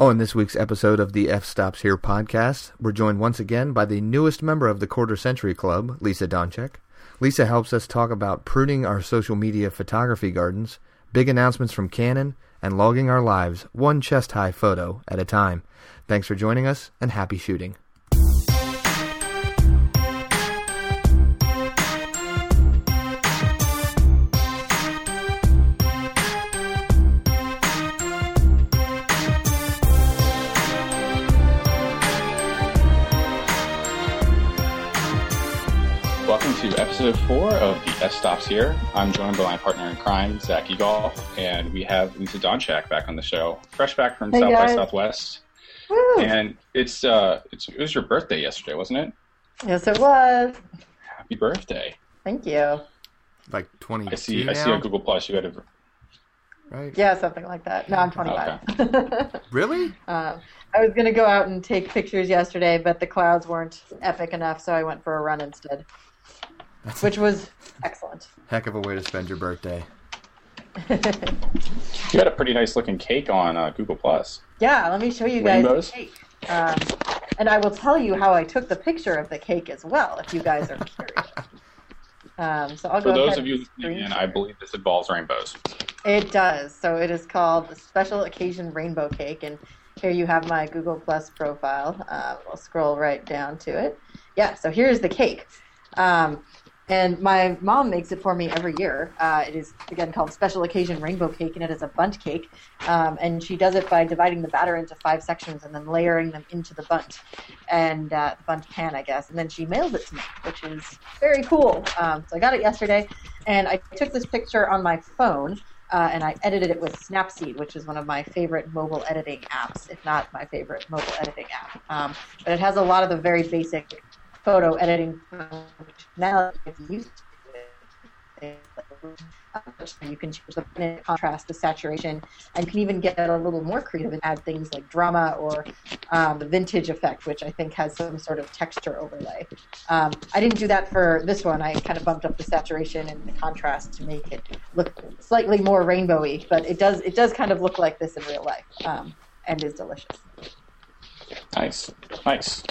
Oh, On this week's episode of the F Stops Here podcast, we're joined once again by the newest member of the Quarter Century Club, Lisa Donchak. Lisa helps us talk about pruning our social media photography gardens, big announcements from Canon, and logging our lives one chest high photo at a time. Thanks for joining us, and happy shooting. Episode four of the F Stops Here. I'm joined by my partner in crime, Zach Egolf, and we have Lisa Donchak back on the show, fresh back from Hey, South by guys. Southwest. Woo. And it's uh, it's it was your birthday yesterday, wasn't it? Yes, it was. Happy birthday! Thank you. Like 20. I see. now, I see on Google Plus you had a. right? Yeah, something like that. No, I'm 25. Really? um, I was going to go out and take pictures yesterday, but the clouds weren't epic enough, so I went for a run instead, That's which was excellent. heck of a way to spend your birthday. You had a pretty nice looking cake on uh, Google Plus. yeah, let me show you guys Rainbows? the cake. Um, and I will tell you how I took the picture of the cake as well, if you guys are curious. Um, so I'll For go those ahead of you and listening screen in, I believe this involves rainbows. It does. So it is called the Special Occasion Rainbow Cake, and here you have my Google Plus profile. Uh, we'll scroll right down to it. Yeah. So here's the cake, um, and my mom makes it for me every year. Uh, it is again called Special Occasion Rainbow Cake, and it is a bundt cake, um, and she does it by dividing the batter into five sections and then layering them into the bundt and uh, the bundt pan, I guess, and then she mails it to me, which is very cool. Um, so I got it yesterday, and I took this picture on my phone uh, and I edited it with Snapseed, which is one of my favorite mobile editing apps, if not my favorite mobile editing app. Um, but it has a lot of the very basic photo editing functionality you. You can change the contrast, the saturation, and can even get a little more creative and add things like drama or um, the vintage effect, which I think has some sort of texture overlay. Um, I didn't do that for this one. I kind of bumped up the saturation and the contrast to make it look slightly more rainbowy, but it does it does kind of look like this in real life, um, and is delicious. Nice, nice.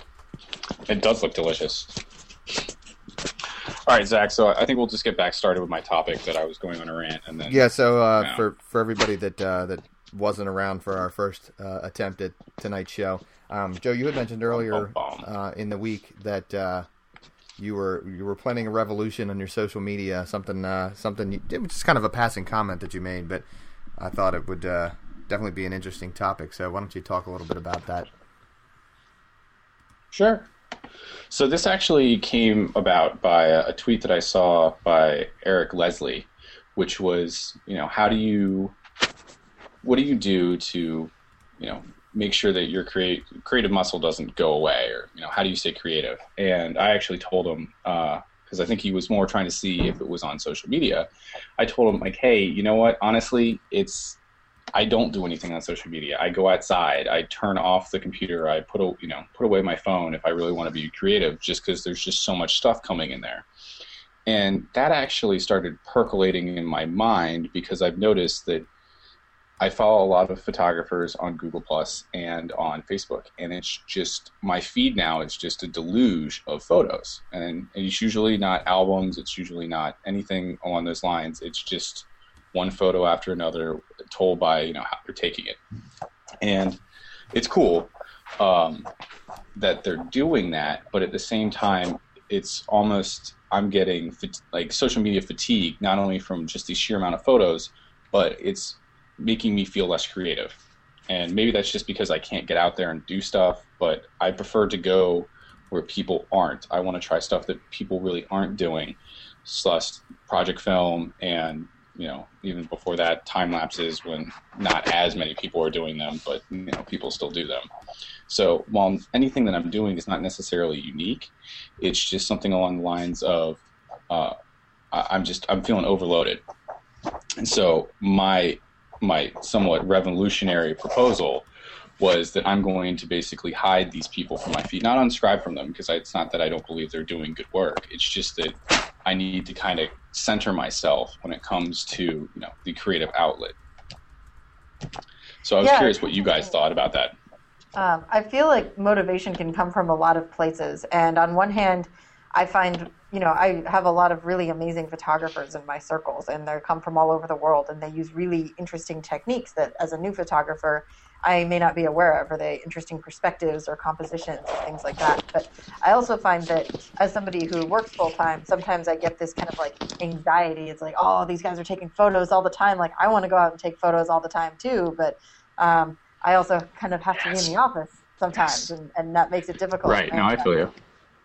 It does look delicious. All right, Zach. So I think we'll just get back started with my topic that I was going on a rant, and then Yeah, so uh, Yeah. for for everybody that uh, that wasn't around for our first uh, attempt at tonight's show, um, Joe, you had mentioned earlier uh, in the week that uh, you were you were planning a revolution on your social media. Something uh, something you, it was just kind of a passing comment that you made, but I thought it would uh, definitely be an interesting topic. So why don't you talk a little bit about that? Sure. So this actually came about by a, tweet that I saw by Eric Leslie, which was, you know, how do you, what do you do to, you know, make sure that your create, creative muscle doesn't go away, or you know, how do you stay creative? And I actually told him uh, because I think he was more trying to see if it was on social media. I told him like, hey, you know what? Honestly, it's I don't do anything on social media. I go outside. I turn off the computer. I put a, you know put away my phone if I really want to be creative, just because there's just so much stuff coming in there. And that actually started percolating in my mind because I've noticed that I follow a lot of photographers on Google Plus and on Facebook, and it's just my feed now is just a deluge of photos, and it's usually not albums. It's usually not anything along those lines. It's just one photo after another, told by you know how they're taking it, and it's cool um, that they're doing that. But at the same time, it's almost I'm getting like social media fatigue, not only from just the sheer amount of photos, but it's making me feel less creative. And maybe that's just because I can't get out there and do stuff, but I prefer to go where people aren't. I want to try stuff that people really aren't doing, slash project film and you know even before that time lapses when not as many people are doing them but you know people still do them so while anything that i'm doing is not necessarily unique it's just something along the lines of uh, i'm just i'm feeling overloaded and so my my somewhat revolutionary proposal was that I'm going to basically hide these people from my feed, not unscribe from them because it's not that I don't believe they're doing good work. It's just that I need to kind of center myself when it comes to you know the creative outlet. So I was Yeah, curious what you guys thought about that. Um, I feel like motivation can come from a lot of places. And on one hand, I find, you know, I have a lot of really amazing photographers in my circles, and they come from all over the world, and they use really interesting techniques that, as a new photographer, I may not be aware of, or they interesting perspectives or compositions and things like that. But I also find that as somebody who works full time, sometimes I get this kind of like anxiety. It's like, oh, these guys are taking photos all the time. Like I want to go out and take photos all the time too, but um, I also kind of have to be in the office sometimes, and, and that makes it difficult. Right. No, I feel you.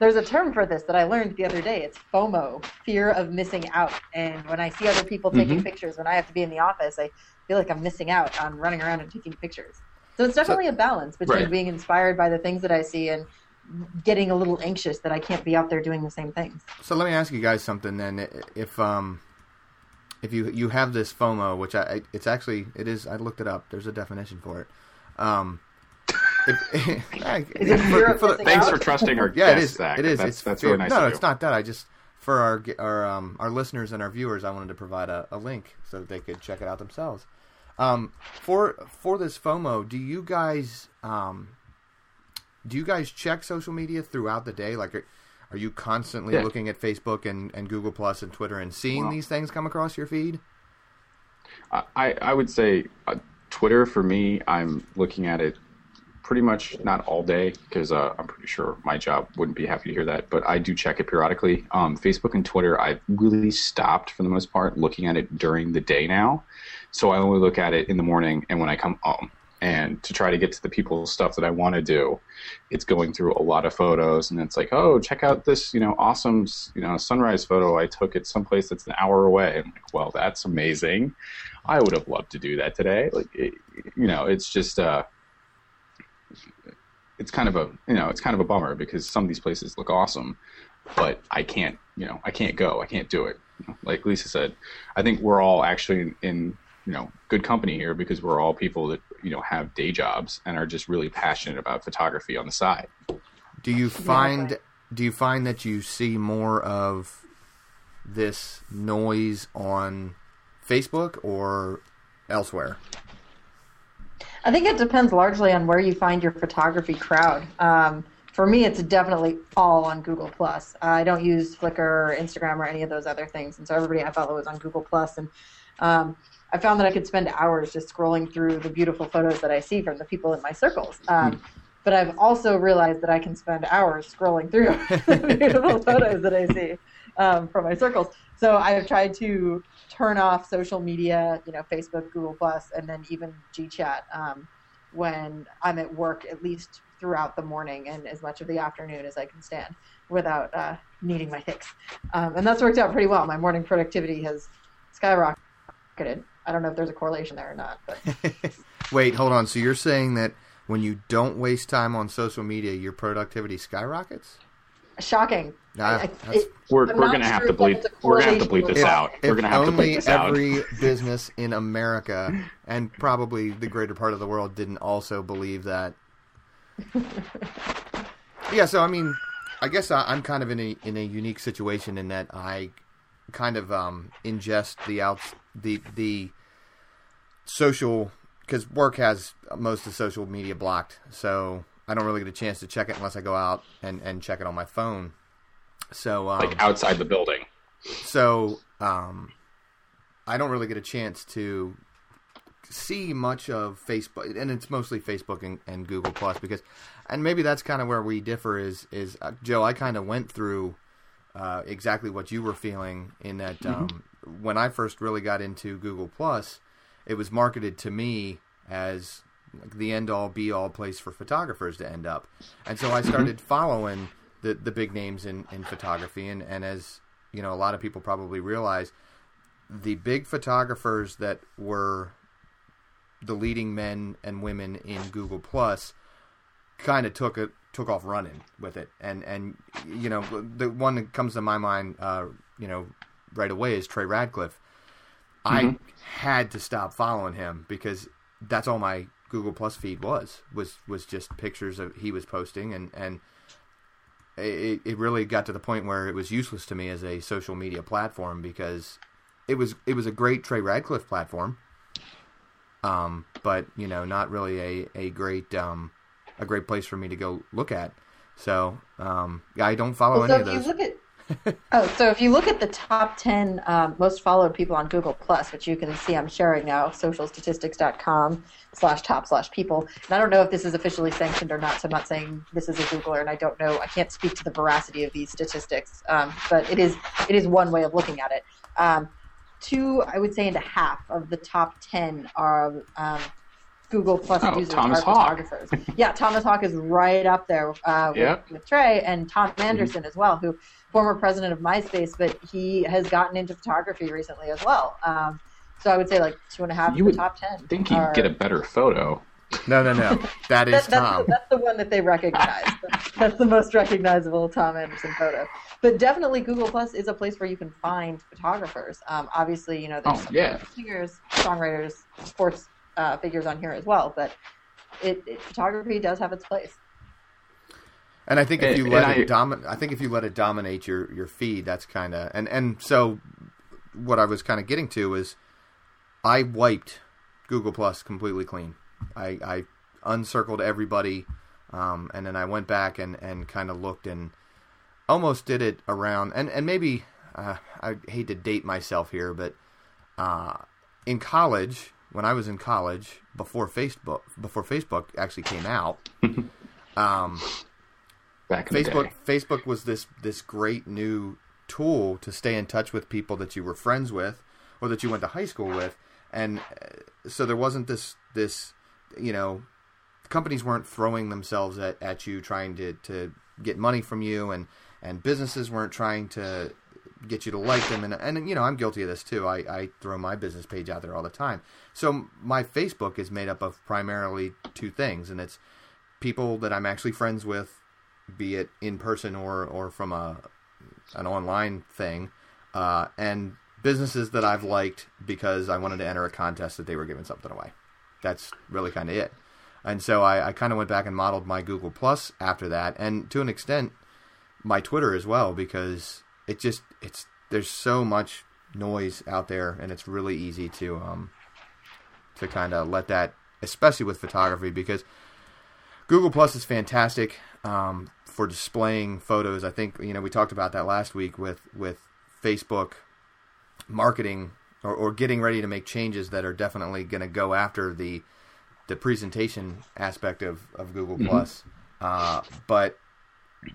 There's a term for this that I learned the other day. It's FOMO, fear of missing out. And when I see other people taking Mhm. pictures, when I have to be in the office, I feel like I'm missing out on running around and taking pictures. So it's definitely a balance between Right. being inspired by the things that I see and getting a little anxious that I can't be out there doing the same things. So let me ask you guys something then. If um, if you you have this FOMO, which I I- it's actually it is I looked it up. There's a definition for it. Um, if, Is it fear of missing Thanks out? for trusting our yeah, guests, is. Zach. It is. That's, it's that's fear- really nice No, of it's not that. I just for our ge- our um our listeners and our viewers, I wanted to provide a, a link so that they could check it out themselves. Um, for for this FOMO, do you guys um, do you guys check social media throughout the day? Like, are, are you constantly Yeah. looking at Facebook and, and Google Plus and Twitter and seeing Well- these things come across your feed? I, I would say uh, Twitter for me, I'm looking at it pretty much not all day because uh, I'm pretty sure my job wouldn't be happy to hear that, but I do check it periodically. Um, Facebook and Twitter, I've really stopped for the most part looking at it during the day now. So I only look at it in the morning and when I come home. And to try to get to the people's stuff that I want to do, it's going through a lot of photos, and it's like, oh, check out this, you know, awesome, you know, sunrise photo I took at some place that's an hour away. I'm like, well, that's amazing. I would have loved to do that today. Like, it, you know, it's just, uh, it's kind of a, you know, it's kind of a bummer because some of these places look awesome, but I can't, you know, I can't go, I can't do it. Like Lisa said, I think we're all actually in, in you know, good company here because we're all people that, you know, have day jobs and are just really passionate about photography on the side. Do you find Exactly. do you find that you see more of this noise on Facebook or elsewhere? I think it depends largely on where you find your photography crowd. Um, for me, it's definitely all on Google Plus. I don't use Flickr or Instagram or any of those other things, and so everybody I follow is on Google Plus. And um, I found that I could spend hours just scrolling through the beautiful photos that I see from the people in my circles. Um, but I've also realized that I can spend hours scrolling through the beautiful photos that I see um, from my circles. So I've tried to turn off social media, you know, Facebook, Google Plus, and then even GChat um, when I'm at work, at least throughout the morning and as much of the afternoon as I can stand without uh, needing my fix. Um, and that's worked out pretty well. My morning productivity has skyrocketed. I don't know if there's a correlation there or not, but Wait, hold on. So you're saying that when you don't waste time on social media, your productivity skyrockets? Shocking. Nah, I- I- it- We're, I'm we're gonna have to if bleep. We're gonna have to bleep this with- out. if We're gonna have to only bleep this out. every business in America and probably the greater part of the world didn't also believe that. yeah, so I mean, I guess I, I'm kind of in a in a unique situation in that I kind of um, ingest the outs the the social because work has most of social media blocked, so I don't really get a chance to check it unless I go out and and check it on my phone. So um, like outside the building. so um, I don't really get a chance to see much of Facebook, and it's mostly Facebook and, and Google Plus because, and maybe that's kind of where we differ. Is is uh, Joe? I kind of went through uh, exactly what you were feeling in that um, when I first really got into Google Plus, it was marketed to me as like the end all be all place for photographers to end up, and so I started following the the big names in in photography, and and as you know, a lot of people probably realize the big photographers that were the leading men and women in Google Plus kind of took it took off running with it, and and you know the one that comes to my mind, uh, you know, right away is Trey Ratcliff. I had to stop following him because that's all my Google Plus feed was was was just pictures of he was posting, and and it, it really got to the point where it was useless to me as a social media platform because it was it was a great Trey Ratcliff platform, um, but you know, not really a a great um, a great place for me to go look at. So um, I don't follow Well, so any if of you those. look at oh, so if you look at the top ten um, most followed people on Google Plus, which you can see I'm sharing now, socialstatistics.com slash top slash people. And I don't know if this is officially sanctioned or not, so I'm not saying this is a Googler, and I don't know. I can't speak to the veracity of these statistics, um, but it is it is one way of looking at it. Um, two, I would say, into half of the top ten are. Google Plus Oh, users Thomas are Hawk. photographers. yeah, Thomas Hawk is right up there uh, with, Yep. with Trey and Tom Anderson as well, who former president of MySpace, but he has gotten into photography recently as well. Um, so I would say like two and a half You of the would top ten. I think you'd are- get a better photo. No, no, no. That is that, that's, Tom. the, that's the one that they recognize. that's the most recognizable Tom Anderson photo. But definitely, Google Plus is a place where you can find photographers. Um, obviously, you know, there's Oh, yeah. singers, songwriters, sports uh, figures on here as well. But it, it, photography does have its place. And I think if you and let I- it dominate, I think if you let it dominate your your feed, that's kind of and and so what I was kind of getting to is I wiped Google Plus completely clean. I I uncircled everybody, um, and then I went back and and kind of looked and almost did it around and and maybe uh, I hate to date myself here, but uh, in college when I was in college before Facebook before Facebook actually came out. um, Back in the Facebook day. Facebook was this this great new tool to stay in touch with people that you were friends with or that you went to high school with and uh, so there wasn't this this you know companies weren't throwing themselves at, at you trying to, to get money from you and and businesses weren't trying to get you to like them and and you know I'm guilty of this too I, I throw my business page out there all the time so my Facebook is made up of primarily two things and it's people that I'm actually friends with be it in person or or from a an online thing, uh, and businesses that I've liked because I wanted to enter a contest that they were giving something away. That's really kind of it. And so I, I kind of went back and modeled my Google Plus after that, and to an extent, my Twitter as well because it just it's there's so much noise out there, and it's really easy to um to kind of let that, especially with photography, because Google Plus is fantastic um, for displaying photos. I think you know we talked about that last week with with Facebook marketing or, or getting ready to make changes that are definitely going to go after the the presentation aspect of of Google Plus. Uh, but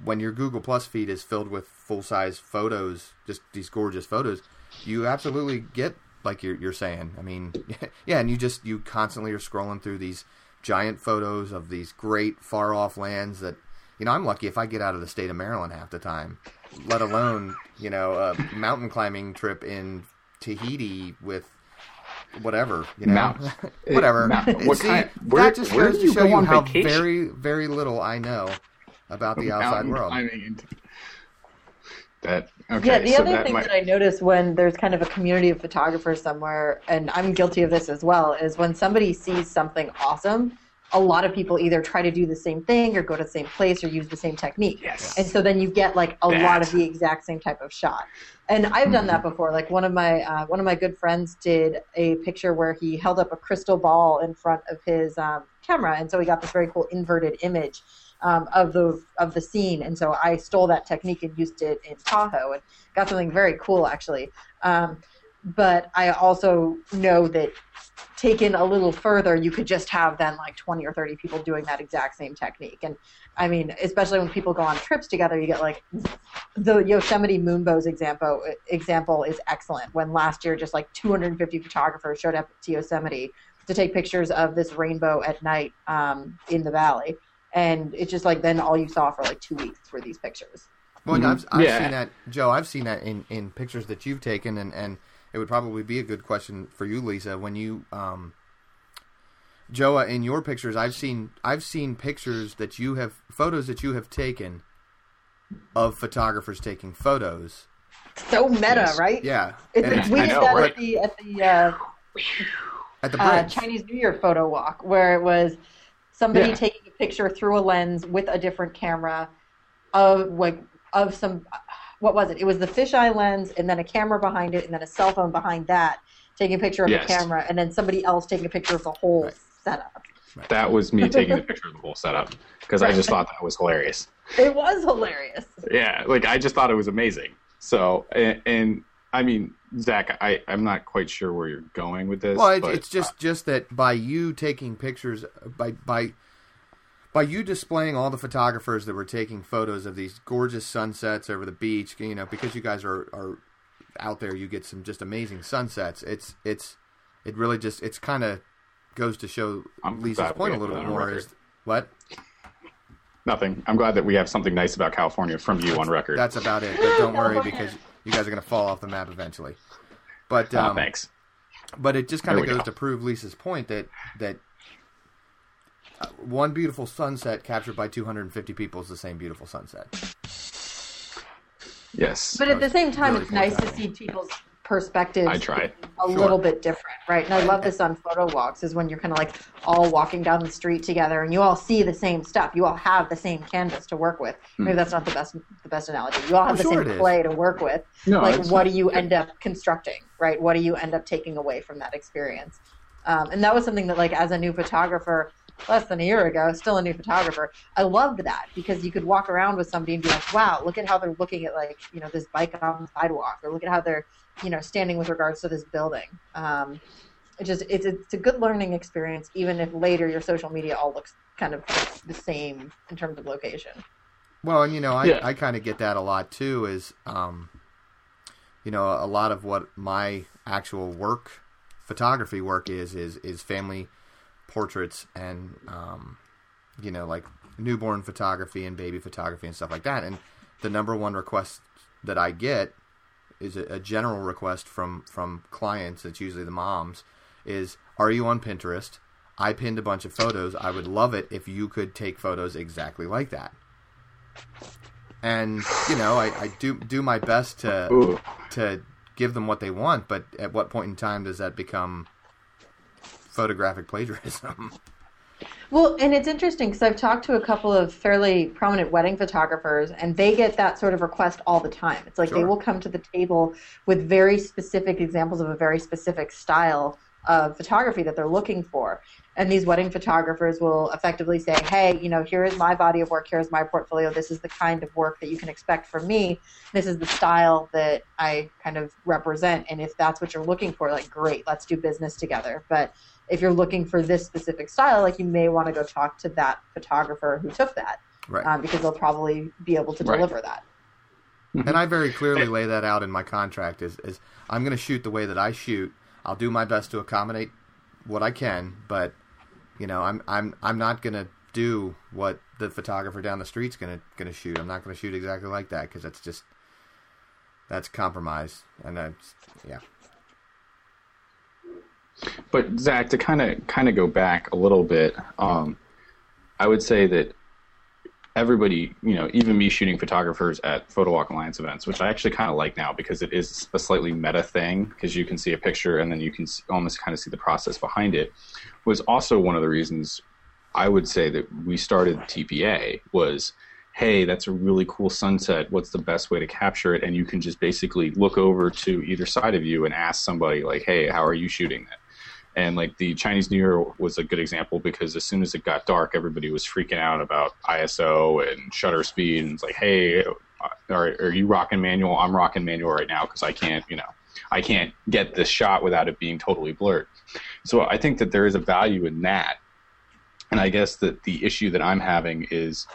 when your Google Plus feed is filled with full size photos, just these gorgeous photos, you absolutely get like you're you're saying. I mean, yeah, and you just you constantly are scrolling through these giant photos of these great far off lands that you know I'm lucky if I get out of the state of Maryland half the time, let alone you know a mountain climbing trip in Tahiti with whatever you know Mount- whatever. Mount- what See, kind- where- that just where goes do to you show go you on how vacation? very very little I know about the outside Mountain world. climbing into- That okay. yeah, the so other that thing might, that I notice when there's kind of a community of photographers somewhere, and I'm guilty of this as well, is when somebody sees something awesome, a lot of people either try to do the same thing or go to the same place or use the same technique. Yes. And so then you get like a lot of the exact same type of shot. And I've done that before. Like one of my uh, one of my good friends did a picture where he held up a crystal ball in front of his um, camera, and so he got this very cool inverted image um, of the of the scene. And so I stole that technique and used it in Tahoe, and got something very cool actually. Um, but I also know that taken a little further, you could just have then like 20 or 30 people doing that exact same technique. And I mean, especially when people go on trips together, you get like the Yosemite Moonbows example example is excellent. When last year, just like 250 photographers showed up to Yosemite to take pictures of this rainbow at night um, in the valley. And it's just like then all you saw for like two weeks were these pictures. Well, and Mhm. I've, I've Yeah. seen that, Joe. I've seen that in, in pictures that you've taken, and, and it would probably be a good question for you, Lisa. When you, um, Joe, in your pictures, I've seen I've seen pictures that you have photos that you have taken of photographers taking photos. So meta, Yes. right? Yeah, It's, and we I did know, that right? at the at the uh, at the uh. Chinese New Year photo walk, where it was somebody Yeah. taking a picture through a lens with a different camera of like of some what was it? It was the fisheye lens, and then a camera behind it, and then a cell phone behind that, taking a picture of Yes. the camera, and then somebody else taking a picture of the whole Right. setup. That was me taking a picture of the whole setup because I just thought that was hilarious. It was hilarious. Yeah, like I just thought it was amazing. So, and, and I mean, Zach, I I'm not quite sure where you're going with this. Well, it, but, it's just just that by you taking pictures, by by by you displaying all the photographers that were taking photos of these gorgeous sunsets over the beach, you know, because you guys are are out there, you get some just amazing sunsets. It's it's it really just it's kind of goes to show I'm Lisa's point a little bit more. record. Is what nothing. I'm glad that we have something nice about California from you on record. that's about it. But don't worry because you guys are going to fall off the map eventually. But Oh, um, thanks. But it just kind of goes go. to prove Lisa's point that that uh, one beautiful sunset captured by 250 people is the same beautiful sunset. Yes, But at the same time, really it's nice to see people's perspectives I tried. a Sure. little bit different, right? And I love this on photo walks is when you're kind of like all walking down the street together and you all see the same stuff. You all have the same canvas to work with. Maybe that's not the best the best analogy. You all have Oh, the sure same clay to work with. No, like what do you end up constructing, right? What do you end up taking away from that experience? Um, and that was something that like as a new photographer less than a year ago, still a new photographer, I loved that because you could walk around with somebody and be like, wow, look at how they're looking at like, you know, this bike on the sidewalk or look at how they're, you know, standing with regards to this building. Um, it just, it's, it's a good learning experience, even if later your social media all looks kind of the same in terms of location. Well, and you know, I, Yeah. I kind of get that a lot too. Is um, you know, a lot of what my actual work, photography work is is is family portraits and um, you know, like newborn photography and baby photography and stuff like that. And the number one request that I get is a, a general request from from clients. It's usually the moms. Is are you on Pinterest? I pinned a bunch of photos. I would love it if you could take photos exactly like that and you know I, I do do my best to Ooh. to give them what they want but at what point in time does that become photographic plagiarism Well, and it's interesting because I've talked to a couple of fairly prominent wedding photographers, and they get that sort of request all the time. It's like they will come to the table with very specific examples of a very specific style of photography that they're looking for. And these wedding photographers will effectively say, hey, you know, here is my body of work, here's my portfolio, this is the kind of work that you can expect from me, this is the style that I kind of represent. And if that's what you're looking for, like, great, let's do business together. But if you're looking for this specific style, like you may want to go talk to that photographer who took that, right. um, because they'll probably be able to Right. deliver that. and i very clearly lay that out in my contract is, is i'm going to shoot the way that i shoot. I'll do my best to accommodate what i can but you know i'm i'm i'm not going to do what the photographer down the street's going to going to shoot. I'm not going to shoot exactly like that because that's just that's compromise. And that's yeah But Zach, to kind of kind of go back a little bit, um, I would say that everybody, you know, even me shooting photographers at Photo Walk Alliance events, which I actually kind of like now because it is a slightly meta thing because you can see a picture and then you can almost kind of see the process behind it, was also one of the reasons I would say that we started TPA was, hey, that's a really cool sunset. What's the best way to capture it? And you can just basically look over to either side of you and ask somebody like, hey, how are you shooting that? And like the Chinese New Year was a good example because as soon as it got dark, everybody was freaking out about ISO and shutter speed. And it's like, hey, are, are you rocking manual? I'm rocking manual right now because I can't, you know, I can't get this shot without it being totally blurred. So I think that there is a value in that. And I guess that the issue that I'm having is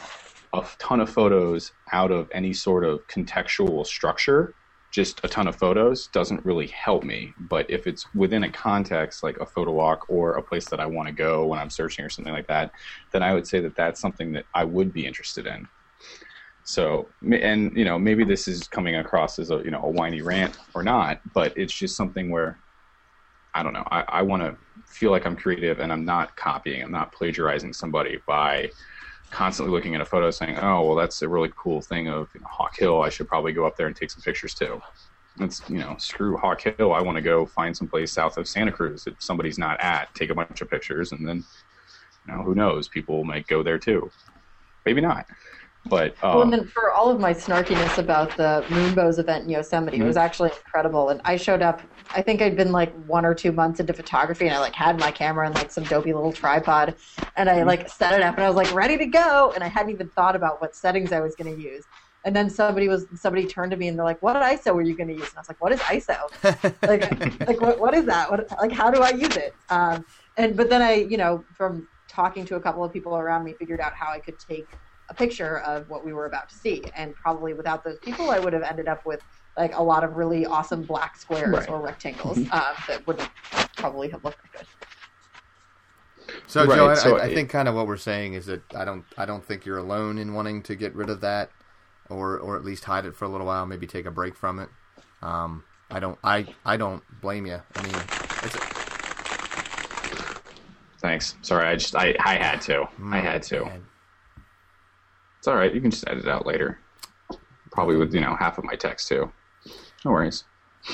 a ton of photos out of any sort of contextual structure just a ton of photos doesn't really help me. But if it's within a context like a photo walk or a place that I want to go when I'm searching or something like that, then I would say that that's something that I would be interested in. So, and you know, maybe this is coming across as a you know a whiny rant or not, but it's just something where I don't know. I, I want to feel like I'm creative and I'm not copying. I'm not plagiarizing somebody by constantly looking at a photo saying, "Oh, well, that's a really cool thing of you know, Hawk Hill. I should probably go up there and take some pictures too." It's you know, screw Hawk Hill. I want to go find some place south of Santa Cruz that somebody's not at, take a bunch of pictures, and then you know, who knows? People might go there too. Maybe not. But um, well, and then for all of my snarkiness about the Moonbows event in Yosemite, it was actually incredible. And I showed up. I think I'd been like one or two months into photography, and I like had my camera and like some dopey little tripod, and I like set it up, and I was like ready to go, and I hadn't even thought about what settings I was going to use. And then somebody was somebody turned to me and they're like, "What ISO were you going to use?" And I was like, "What is ISO? like, like what, what is that? What, like, how do I use it?" Um, and but then I, you know, from talking to a couple of people around me, figured out how I could take a picture of what we were about to see. And probably without those people, I would have ended up with like a lot of really awesome black squares Right. or rectangles um, that wouldn't probably have looked good. So, Right, Joe, I, so I, I think kind of what we're saying is that I don't, I don't think you're alone in wanting to get rid of that, or, or at least hide it for a little while, maybe take a break from it. Um, I don't, I, I don't blame you. I mean, it's, thanks. Sorry, I just I, I had to. I had to. It's all right. You can just edit it out later. Probably with you know half of my text too. No worries.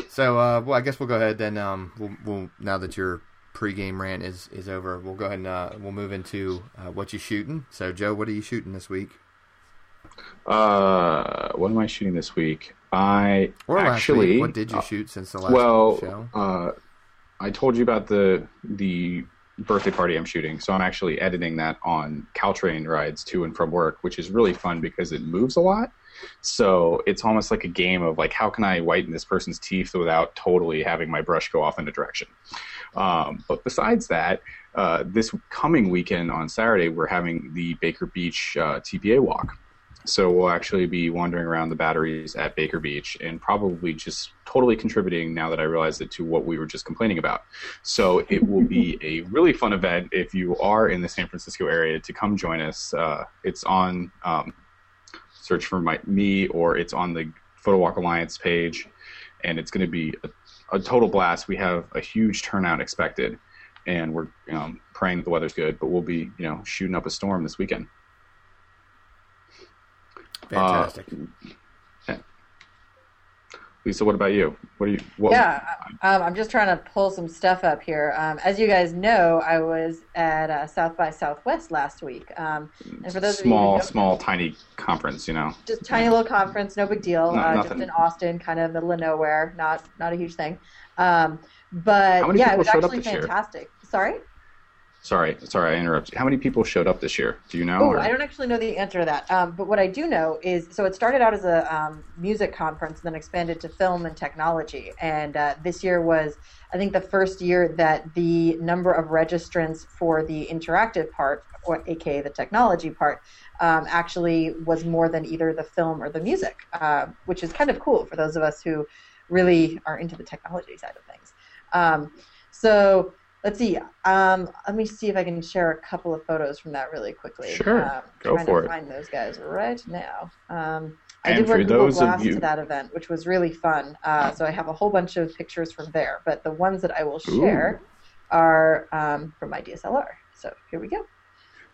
So, uh, well, I guess we'll go ahead then. Um, we'll, we'll now that your pregame rant is, is over, we'll go ahead and uh, we'll move into uh, what you shooting. So, Joe, what are you shooting this week? Uh, what am I shooting this week? I Or actually. week? What did you uh, shoot since the last well, show? uh, I told you about the the birthday party I'm shooting, so I'm actually editing that on Caltrain rides to and from work, which is really fun because it moves a lot. So it's almost like a game of like, how can I whiten this person's teeth without totally having my brush go off in a direction? Um, but besides that, uh, this coming weekend on Saturday, we're having the Baker Beach uh, TPA walk. So we'll actually be wandering around the batteries at Baker Beach and probably just totally contributing now that I realize it to what we were just complaining about. So it will be a really fun event if you are in the San Francisco area to come join us. Uh, it's on um, search for my, me or it's on the Photo Walk Alliance page, and it's going to be a, a total blast. We have a huge turnout expected, and we're um, praying that the weather's good. But we'll be you know shooting up a storm this weekend. Fantastic. uh, Lisa, what about you? What are you? What, Yeah, um, I'm just trying to pull some stuff up here. Um, as you guys know, I was at uh, South by Southwest last week. Um, and for those small, of you who don't small, tiny conference. You know. just tiny little conference, no big deal. No- uh, just in Austin, kind of middle of nowhere, not not a huge thing. Um, but yeah, it was actually this year? fantastic. Sorry. Sorry, sorry, I interrupted. How many people showed up this year? Do you know? Oh, I don't actually know the answer to that. Um, but what I do know is, so it started out as a um, music conference, and then expanded to film and technology. And uh, this year was, I think, the first year that the number of registrants for the interactive part, or aka the technology part, um, actually was more than either the film or the music, uh, which is kind of cool for those of us who really are into the technology side of things. Um, so let's see. Um, let me see if I can share a couple of photos from that really quickly. Sure. Um, Go trying for to it. Find those guys right now. Um, I And did wear for Google Glass you- to that event, which was really fun. Uh, so I have a whole bunch of pictures from there. But the ones that I will share are um, from my DSLR. So here we go.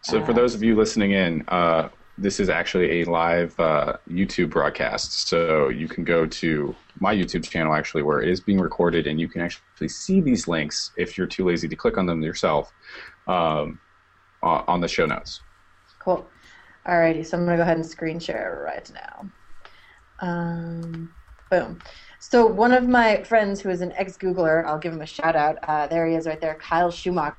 So, for Uh, those of you listening in, uh, this is actually a live uh, YouTube broadcast. So, you can go to my YouTube channel, actually, where it is being recorded, and you can actually see these links if you're too lazy to click on them yourself um, on the show notes. Cool. Alrighty, so I'm gonna go ahead and screen share right now. Um, boom. So one of my friends who is an ex-Googler, I'll give him a shout out. Uh, there he is, right there, Kyle Schumacher,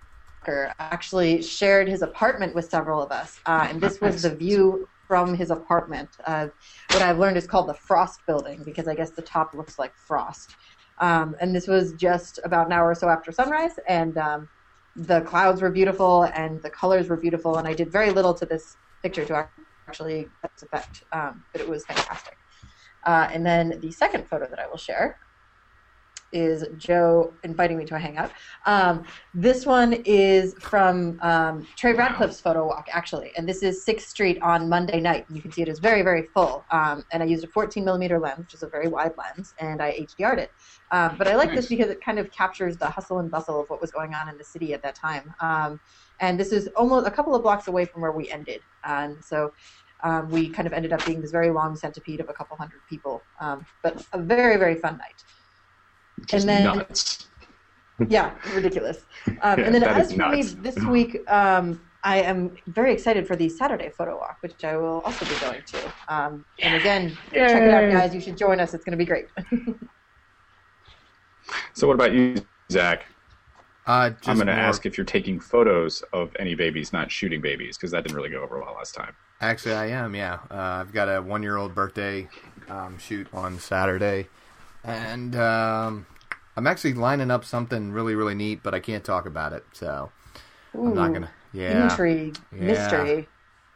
actually shared his apartment with several of us, uh, and this was the view from his apartment. Uh, what I've learned is called the Frost Building because I guess the top looks like frost. Um, and this was just about an hour or so after sunrise, and um, the clouds were beautiful and the colors were beautiful. And I did very little to this picture to actually get this effect, um, but it was fantastic. Uh, and then the second photo that I will share is Joe inviting me to a hangout. Um, this one is from um, Trey Ratcliff's photo walk, actually, and this is Sixth Street on Monday night. And You can see it is very, very full. Um, and I used a 14 millimeter lens, which is a very wide lens, and I HDR'd it. Um, but I like this because it kind of captures the hustle and bustle of what was going on in the city at that time. Um, and this is almost a couple of blocks away from where we ended. And so um, we kind of ended up being this very long centipede of a couple hundred people, um, but a very, very fun night. Which is And then- nuts. Yeah, ridiculous. Um, Yeah, and then as is for me this week, um, I am very excited for the Saturday photo walk, which I will also be going to. Um, and again, check it out, guys. You should join us. It's going to be great. so, what about you, Zach? Uh, I'm going to ask if you're taking photos of any babies, not shooting babies, because that didn't really go over well last time. Actually, I am. Yeah, uh, I've got a one-year-old birthday um, shoot on Saturday, and um, I'm actually lining up something really, really neat, but I can't talk about it, so Ooh, I'm not gonna. Yeah, intrigue, yeah. mystery.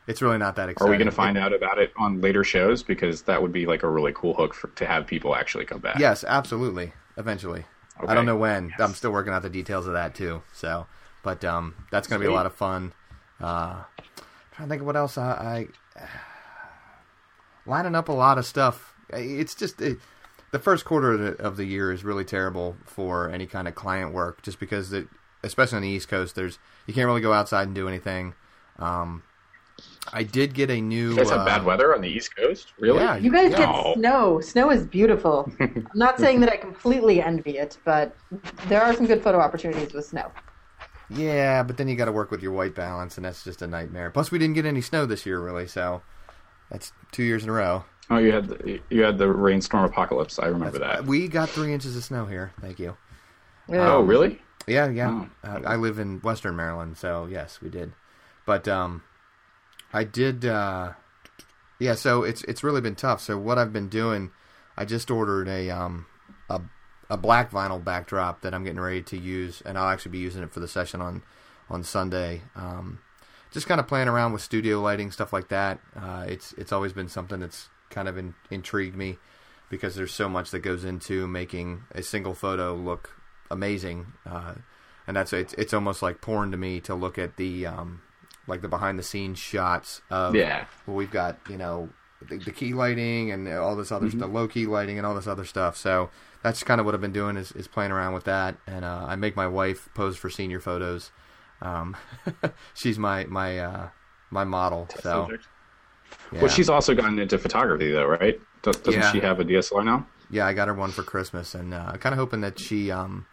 It's really not that exciting. Are we going to find out about it on later shows? Because that would be like a really cool hook for, to have people actually come back. Yes, absolutely. Eventually. Okay. I don't know when. Yes. I'm still working out the details of that too. So, but um, that's going to be a lot of fun. Uh, trying to think of what else I, I lining up a lot of stuff. It's just it, the first quarter of the, of the, year is really terrible for any kind of client work, just because it, especially on the East Coast, there's you can't really go outside and do anything. Um, I did get a new. You guys have uh, bad weather on the East Coast, really? Yeah, you guys no. get snow. Snow is beautiful. I'm not saying that I completely envy it, but there are some good photo opportunities with snow. Yeah, but then you got to work with your white balance, and that's just a nightmare. Plus, we didn't get any snow this year, really, so that's two years in a row. Oh, you had the, you had the rainstorm apocalypse. I remember that's, that. We got three inches of snow here. Thank you. Oh, really? Yeah, yeah. Oh. Uh, I live in Western Maryland, so yes, we did. But um, I did. Uh, yeah, so it's it's really been tough. So what I've been doing, I just ordered a um a a black vinyl backdrop that I'm getting ready to use, and I'll actually be using it for the session on on Sunday. Um, just kind of playing around with studio lighting stuff like that. Uh, it's it's always been something that's kind of in, intrigued me because there's so much that goes into making a single photo look amazing, uh, and that's it's it's almost like porn to me to look at the um, like the behind the scenes shots of yeah. Well, we've got you know the, the key lighting and all this other mm-hmm. the low key lighting and all this other stuff. So that's kind of what I've been doing is, is playing around with that, and uh, I make my wife pose for senior photos. Um, she's my my uh, my model. So. Yeah. Well, she's also gotten into photography, though, right? Doesn't yeah. she have a DSLR now? Yeah, I got her one for Christmas, and uh, kind of hoping that she um,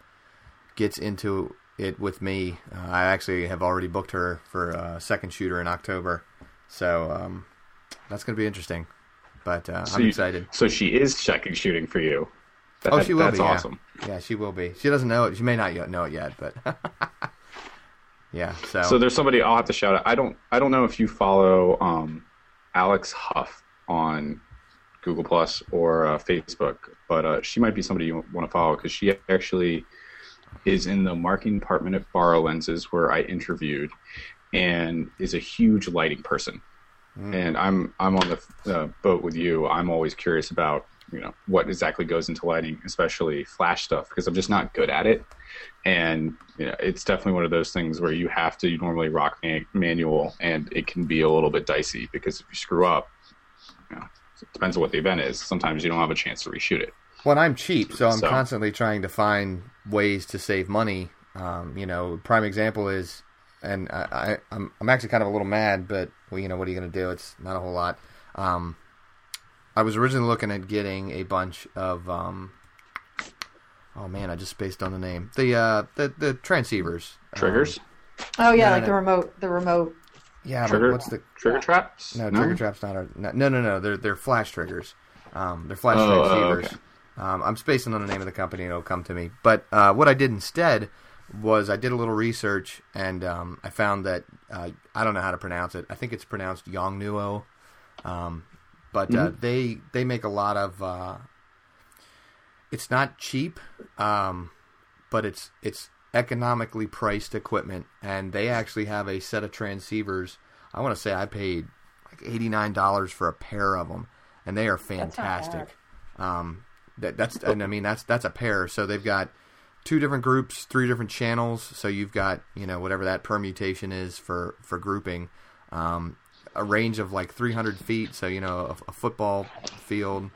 gets into it with me. Uh, I actually have already booked her for a second shooter in October, so um, that's going to be interesting. But uh, so I'm you, excited. So she is checking shooting for you. That, oh, she will that's be. That's awesome. Yeah. yeah, she will be. She doesn't know it. She may not yet know it yet, but yeah. So so there's somebody I'll have to shout out. I don't I don't know if you follow um, Alex Huff on Google Plus or uh, Facebook, but uh, she might be somebody you want to follow because she actually is in the marketing department at Borrow Lenses, where I interviewed, and is a huge lighting person. Mm. And I'm I'm on the uh, boat with you. I'm always curious about you know what exactly goes into lighting, especially flash stuff, because I'm just not good at it. And you know, it's definitely one of those things where you have to normally rock man- manual, and it can be a little bit dicey because if you screw up, you know, it depends on what the event is. Sometimes you don't have a chance to reshoot it. Well, I'm cheap, so I'm so. constantly trying to find ways to save money. Um, you know, prime example is, and I, am I'm, I'm actually kind of a little mad, but well, you know, what are you going to do? It's not a whole lot. Um, I was originally looking at getting a bunch of, um, oh man, I just spaced on the name. The uh, the the transceivers, triggers. Um, oh yeah, like the remote, the remote. Yeah, trigger, what's the trigger traps? No, no, trigger traps not. Our, no, no, no, They're they're flash triggers. Um, they're flash oh, transceivers. Oh, okay. Um, I'm spacing on the name of the company, and it'll come to me. But uh, what I did instead was I did a little research, and um, I found that uh, I don't know how to pronounce it. I think it's pronounced Yongnuo, um, but uh, mm-hmm. uh, they they make a lot of. Uh, it's not cheap, um, but it's it's economically priced equipment, and they actually have a set of transceivers. I want to say I paid like eighty nine dollars for a pair of them, and they are fantastic. Um, that, that's and I mean that's that's a pair. So they've got two different groups, three different channels. So you've got you know whatever that permutation is for for grouping. Um, a range of like 300 feet, so you know a, a football field.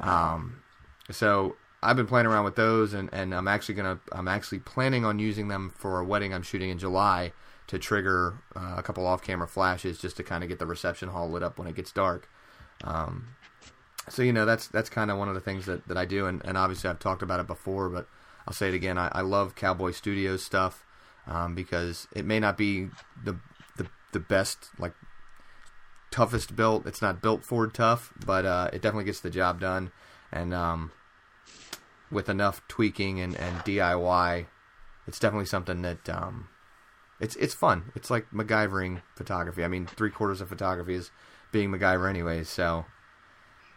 Um, so I've been playing around with those, and, and I'm actually gonna I'm actually planning on using them for a wedding I'm shooting in July to trigger uh, a couple off-camera flashes just to kind of get the reception hall lit up when it gets dark. Um, so you know that's that's kind of one of the things that, that I do, and, and obviously I've talked about it before, but I'll say it again. I, I love Cowboy Studios stuff um, because it may not be the the best like toughest built. It's not built Ford tough, but uh, it definitely gets the job done. And um, with enough tweaking and, and DIY, it's definitely something that um, it's it's fun. It's like MacGyvering photography. I mean, three quarters of photography is being MacGyver, anyways. So,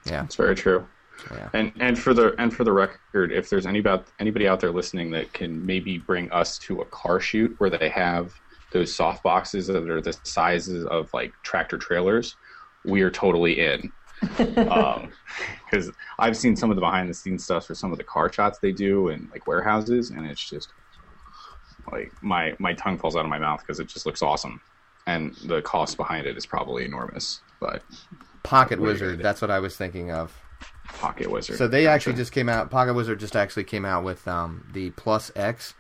yeah, it's very true. Yeah. And and for the and for the record, if there's any about anybody out there listening that can maybe bring us to a car shoot where they have those soft boxes that are the sizes of like tractor trailers, we are totally in. Because um, I've seen some of the behind the scenes stuff for some of the car shots they do in like warehouses, and it's just like my my tongue falls out of my mouth because it just looks awesome, and the cost behind it is probably enormous. But Pocket Wizard, that's what I was thinking of. Pocket Wizard. So they gotcha. actually just came out. Pocket Wizard just actually came out with um, the Plus X,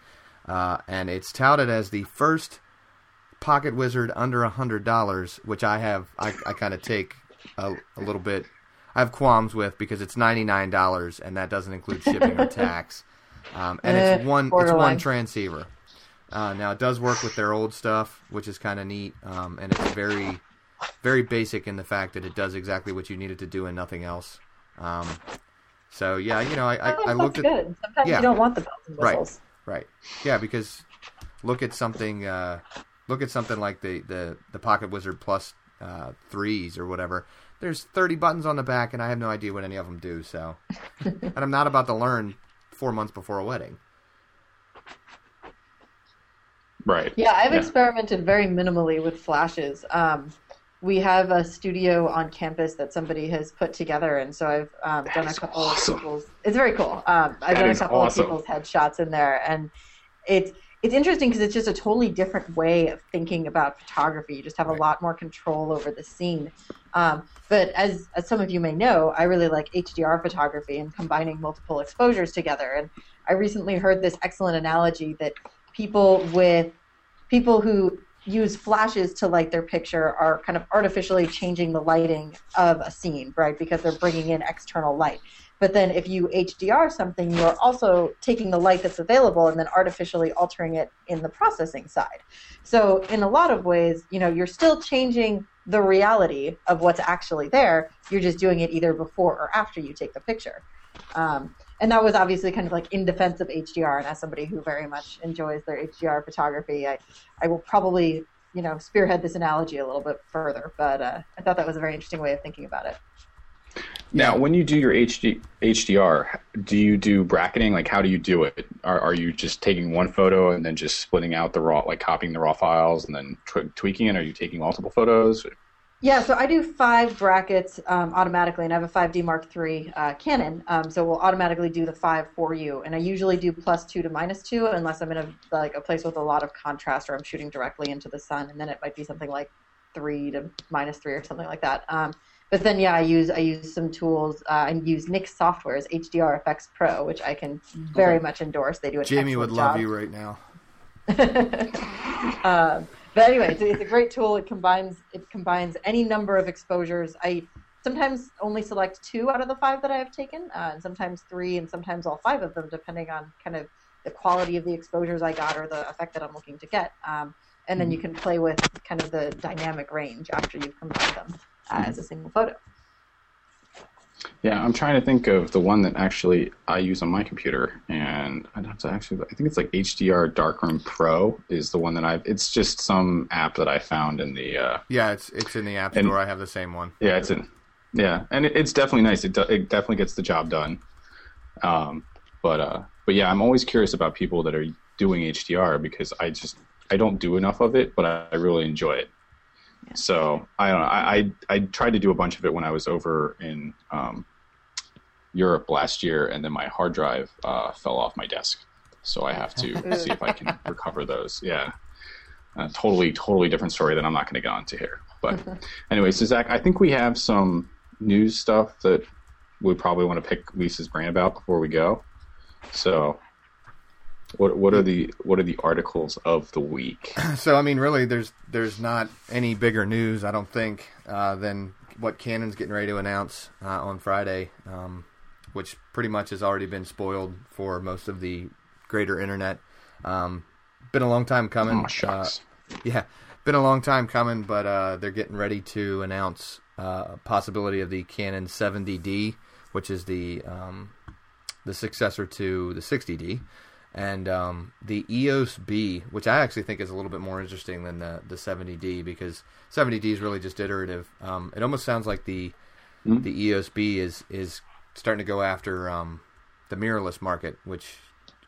uh, and it's touted as the first Pocket Wizard under a hundred dollars, which I have. I, I kind of take a, a, little bit. I have qualms with because it's ninety nine dollars, and that doesn't include shipping or tax. Um, and it's eh, one it's one transceiver. Uh, now it does work with their old stuff, which is kind of neat, um, and it's very very basic in the fact that it does exactly what you need it to do and nothing else. Um, so yeah, you know, I, I, I looked at good. Sometimes yeah, you don't want the bells and whistles. Right, right, yeah, because look at something, uh, look at something like the the the Pocket Wizard Plus uh, threes or whatever. There's 30 buttons on the back, and I have no idea what any of them do. So, and I'm not about to learn four months before a wedding. Right. Yeah, I've yeah. experimented very minimally with flashes. Um, we have a studio on campus that somebody has put together, and so I've um, done a couple awesome. of people's. It's very cool. Um, I've that done a couple awesome. of people's headshots in there, and it's it's interesting because it's just a totally different way of thinking about photography. You just have right. a lot more control over the scene. Um, but as as some of you may know, I really like HDR photography and combining multiple exposures together. And I recently heard this excellent analogy that people with people who use flashes to light their picture are kind of artificially changing the lighting of a scene, right? Because they're bringing in external light. But then if you HDR something, you're also taking the light that's available and then artificially altering it in the processing side. So in a lot of ways, you know, you're still changing the reality of what's actually there. You're just doing it either before or after you take the picture. Um, and that was obviously kind of like in defense of HDR. And as somebody who very much enjoys their HDR photography, I, I will probably, you know, spearhead this analogy a little bit further. But uh, I thought that was a very interesting way of thinking about it. Now, when you do your HD, HDR, do you do bracketing? Like, how do you do it? Are, are you just taking one photo and then just splitting out the raw, like copying the raw files and then tweaking it? Are you taking multiple photos? Yeah, so I do five brackets um, automatically, and I have a 5D Mark III uh, Canon, um, so we'll automatically do the five for you. And I usually do plus two to minus two, unless I'm in a like a place with a lot of contrast or I'm shooting directly into the sun, and then it might be something like three to minus three or something like that. Um, but then yeah, I use I use some tools. Uh, I use Nik Software's HDR Efex Pro, which I can very much endorse. They do an Jamie would love job. you right now. uh, but anyway, it's, it's, a great tool. It combines it combines any number of exposures. I sometimes only select two out of the five that I have taken, uh, and sometimes three, and sometimes all five of them, depending on kind of the quality of the exposures I got or the effect that I'm looking to get. Um, and then you mm-hmm. can play with kind of the dynamic range after you've combined them uh, as a single photo. Yeah, I'm trying to think of the one that actually I use on my computer, and I'd have to actually. I think it's like HDR Darkroom Pro is the one that I've. It's just some app that I found in the. Uh, yeah, it's it's in the app store. I have the same one. Yeah, it's in. Yeah, and it, it's definitely nice. It do, it definitely gets the job done. Um, but uh, but yeah, I'm always curious about people that are doing HDR because I just I don't do enough of it, but I, I really enjoy it. So I don't know. I, I, I tried to do a bunch of it when I was over in um, Europe last year, and then my hard drive uh, fell off my desk. So I have to see if I can recover those. Yeah, uh, totally totally different story that I'm not going to get onto here. But anyway, so Zach, I think we have some news stuff that we probably want to pick Lisa's brain about before we go. So what what are the what are the articles of the week? So I mean, really, there's there's not any bigger news, I don't think, uh, than what Canon's getting ready to announce uh, on Friday, um, which pretty much has already been spoiled for most of the greater internet. Um, been a long time coming. Oh, shucks. Uh, yeah, been a long time coming, but uh, they're getting ready to announce uh, possibility of the Canon 70D, which is the um, the successor to the 60D, and um, the EOS B, which I actually think is a little bit more interesting than the the 70D because 70D is really just iterative. Um, it almost sounds like the mm-hmm. the EOS B is is starting to go after um, the mirrorless market, which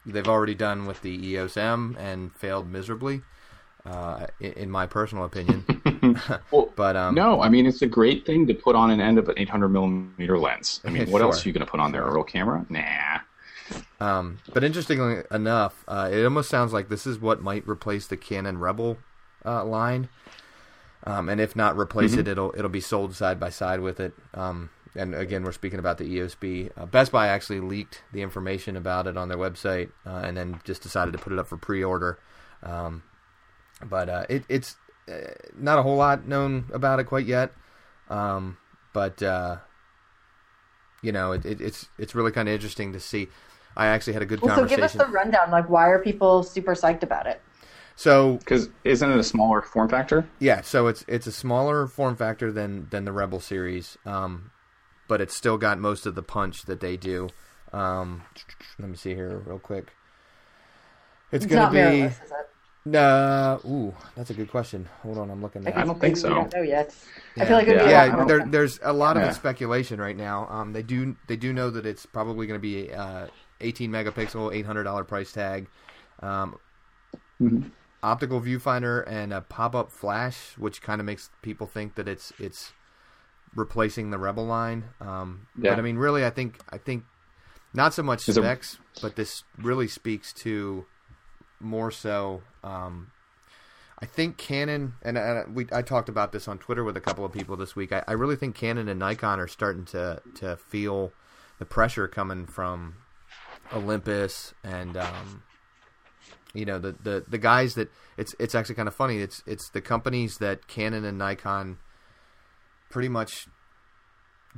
they've already done with the EOS M and failed miserably. Uh, in, in, my personal opinion. well, but um, no, I mean it's a great thing to put on an end of an 800 millimeter lens. I mean, what sure. else are you going to put on there? A real camera? Nah. Um, but interestingly enough, uh, it almost sounds like this is what might replace the Canon Rebel uh, line. Um, and if not replace mm-hmm. it, it'll it'll be sold side by side with it. Um, and again, we're speaking about the EOS B. Uh, Best Buy actually leaked the information about it on their website, uh, and then just decided to put it up for pre-order. Um, but uh, it, it's uh, not a whole lot known about it quite yet. Um, but uh, you know, it, it, it's it's really kind of interesting to see. I actually had a good well, conversation. So give us the rundown. Like, why are people super psyched about it? So, because isn't it a smaller form factor? Yeah, so it's it's a smaller form factor than than the Rebel series, um, but it's still got most of the punch that they do. Um, let me see here real quick. It's, it's going to be. Uh, ooh, that's a good question. Hold on, I'm looking. At I don't think so. don't know yet. Yeah. I feel like yeah, yeah there, there's a lot of speculation right now. Um, they do they do know that it's probably going to be uh, 18 megapixel, 800 dollar price tag, um, mm-hmm. optical viewfinder, and a pop up flash, which kind of makes people think that it's it's replacing the Rebel line. Um, yeah. But I mean, really, I think I think not so much specs, but this really speaks to more so. Um, I think Canon and, and, we I talked about this on Twitter with a couple of people this week. I, I, really think Canon and Nikon are starting to to feel the pressure coming from Olympus and um, you know the, the the guys that it's it's actually kind of funny. It's it's the companies that Canon and Nikon pretty much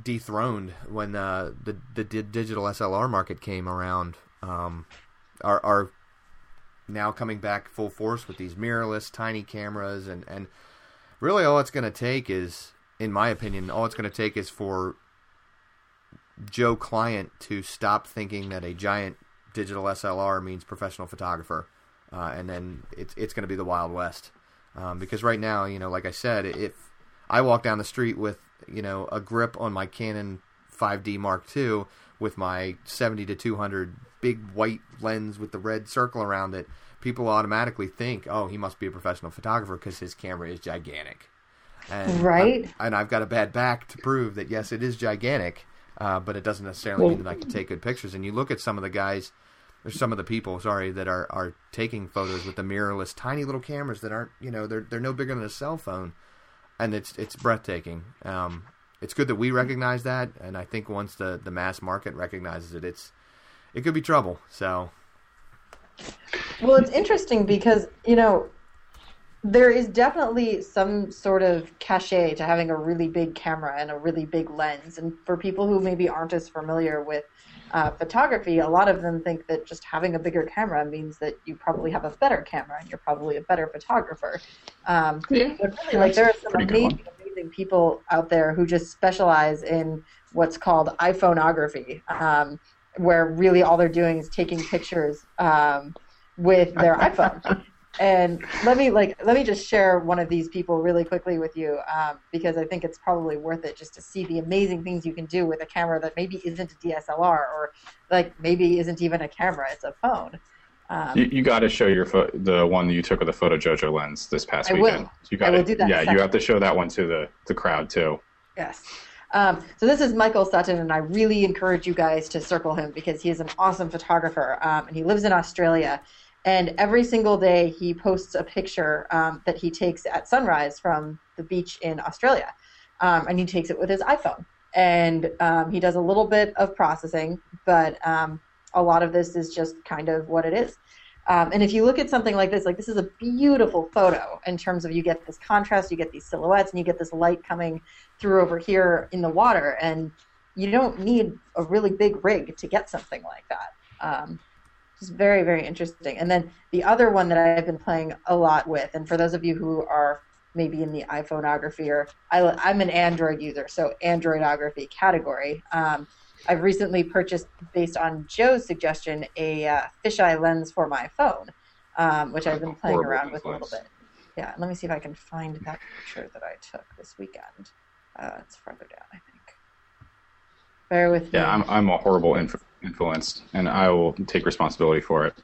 dethroned when uh, the the digital SLR market came around. Um, are are now coming back full force with these mirrorless tiny cameras and and really all it's going to take is in my opinion all it's going to take is for Joe client to stop thinking that a giant digital SLR means professional photographer uh, and then it's it's going to be the wild west um, because right now you know like I said if I walk down the street with you know a grip on my Canon 5D Mark II with my 70 to 200 big white lens with the red circle around it, people automatically think, "Oh, he must be a professional photographer because his camera is gigantic." And right. i and I've got a bad back to prove that yes, it is gigantic, uh, but it doesn't necessarily well, mean that I can take good pictures. And you look at some of the guys, or some of the people, sorry, that are are taking photos with the mirrorless, tiny little cameras that aren't, you know, they're they're no bigger than a cell phone, and it's it's breathtaking. Um, it's good that we recognize that, and I think once the the mass market recognizes it, it's it could be trouble. So, well, it's interesting because you know there is definitely some sort of cachet to having a really big camera and a really big lens, and for people who maybe aren't as familiar with uh, photography, a lot of them think that just having a bigger camera means that you probably have a better camera and you're probably a better photographer. Um, yeah, but really, like there are some amazing, amazing people out there who just specialize in what's called iPhoneography. Um, where really all they're doing is taking pictures um, with their iPhone. And let me like let me just share one of these people really quickly with you um, because I think it's probably worth it just to see the amazing things you can do with a camera that maybe isn't a DSLR or like maybe isn't even a camera; it's a phone. Um, you, you got to show your fo- the one that you took with the Photojojo lens this past I weekend. Will. You got I will do that. Yeah, you have to show that one to the the crowd too. Yes. Um, so this is Michael Sutton, and I really encourage you guys to circle him because he is an awesome photographer, um, and he lives in Australia. And every single day, he posts a picture um, that he takes at sunrise from the beach in Australia, um, and he takes it with his iPhone. And um, he does a little bit of processing, but um, a lot of this is just kind of what it is. Um, and if you look at something like this, like this is a beautiful photo in terms of you get this contrast, you get these silhouettes, and you get this light coming through over here in the water, and you don't need a really big rig to get something like that. Um, it's very, very interesting. And then the other one that I've been playing a lot with, and for those of you who are maybe in the iPhoneography or I, I'm an Android user, so Androidography category. Um, I've recently purchased, based on Joe's suggestion, a uh, fisheye lens for my phone, um, which I've been playing Horrible around with a little bit. Yeah, let me see if I can find that picture that I took this weekend. Uh, it's farther down, I think. Bear with me. Yeah, I'm I'm a horrible inf- influence, and I will take responsibility for it.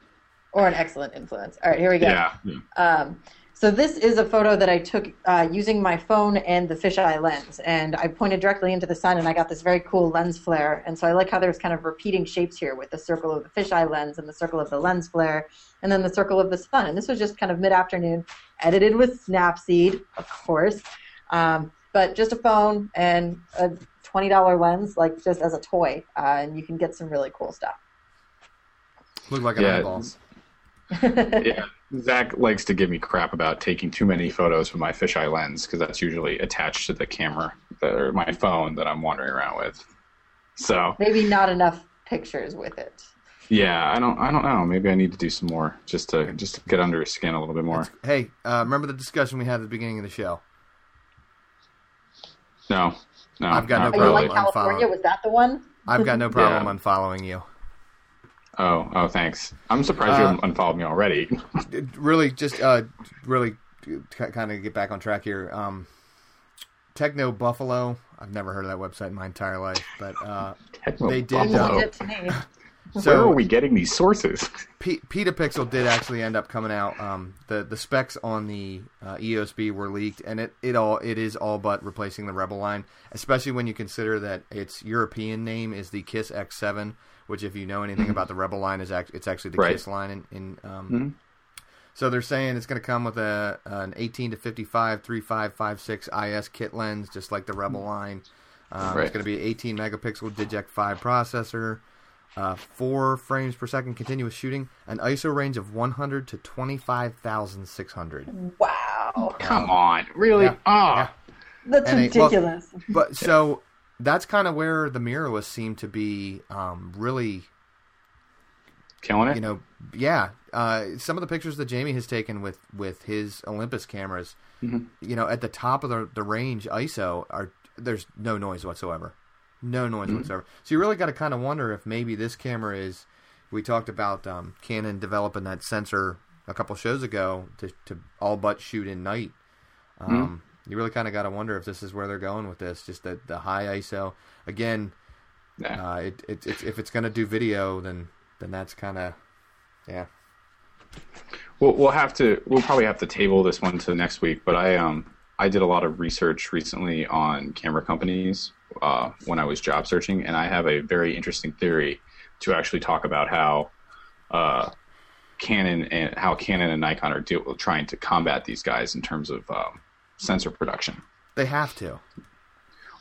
or an excellent influence. All right, here we go. Yeah. yeah. Um, so this is a photo that I took uh, using my phone and the fisheye lens, and I pointed directly into the sun, and I got this very cool lens flare. And so I like how there's kind of repeating shapes here with the circle of the fisheye lens and the circle of the lens flare, and then the circle of the sun. And this was just kind of mid-afternoon, edited with Snapseed, of course, um, but just a phone and a twenty dollar lens, like just as a toy, uh, and you can get some really cool stuff. Look like an Yeah. eyeballs. yeah. Zach likes to give me crap about taking too many photos with my fisheye lens because that's usually attached to the camera or my phone that I'm wandering around with. So Maybe not enough pictures with it. yeah, I don't I don't know. Maybe I need to do some more just to just to get under his skin a little bit more. Hey, uh, remember the discussion we had at the beginning of the show? No, no, I've got not no you problem. like California? following. Was that the one? I've got no problem Yeah. unfollowing you. Oh, oh, thanks. I'm surprised Uh, you unfollowed me already. Really, just uh, really, kind of get back on track here. Um, Techno Buffalo. I've never heard of that website in my entire life, but uh, They did, uh, Send it to me. Where are we getting these sources? P- Petapixel did actually end up coming out. Um, the the specs on the uh, EOSB were leaked, and it, it all it is all but replacing the Rebel line. Especially when you consider that its European name is the Kiss X7, which, if you know anything about the Rebel line, is act- it's actually the Right. Kiss line. In, in um, Mhm. so they're saying it's going to come with a an 18 to 55 3556 IS kit lens, just like the Rebel line. Um, Right. It's going to be 18 megapixel DIGIC 5 processor uh, four frames per second continuous shooting, an ISO range of 100 to 25,600. Wow, Come on, really? Yeah. Oh, Yeah. that's And it- well- ridiculous. But so that's kind of where the mirrorless seem to be um, really, killing it. you know, yeah. Uh, some of the pictures that Jamie has taken with, with his Olympus cameras, Mhm. you know, at the top of the, the range ISO are there's no noise whatsoever, no noise whatsoever. So you really got to kind of wonder if maybe this camera is. We talked about um, Canon developing that sensor a couple shows ago to, to all but shoot in night. Um, You really kind of got to wonder if this is where they're going with this. Just the the high ISO again. Yeah. Uh, it, it, it's if it's going to do video, then then that's kind of yeah. We'll, we'll have to. We'll probably have to table this one to next week. But I um I did a lot of research recently on camera companies uh, when I was job searching, and I have a very interesting theory to actually talk about how uh, Canon and how Canon and Nikon are deal, trying to combat these guys in terms of um, sensor production. They have to.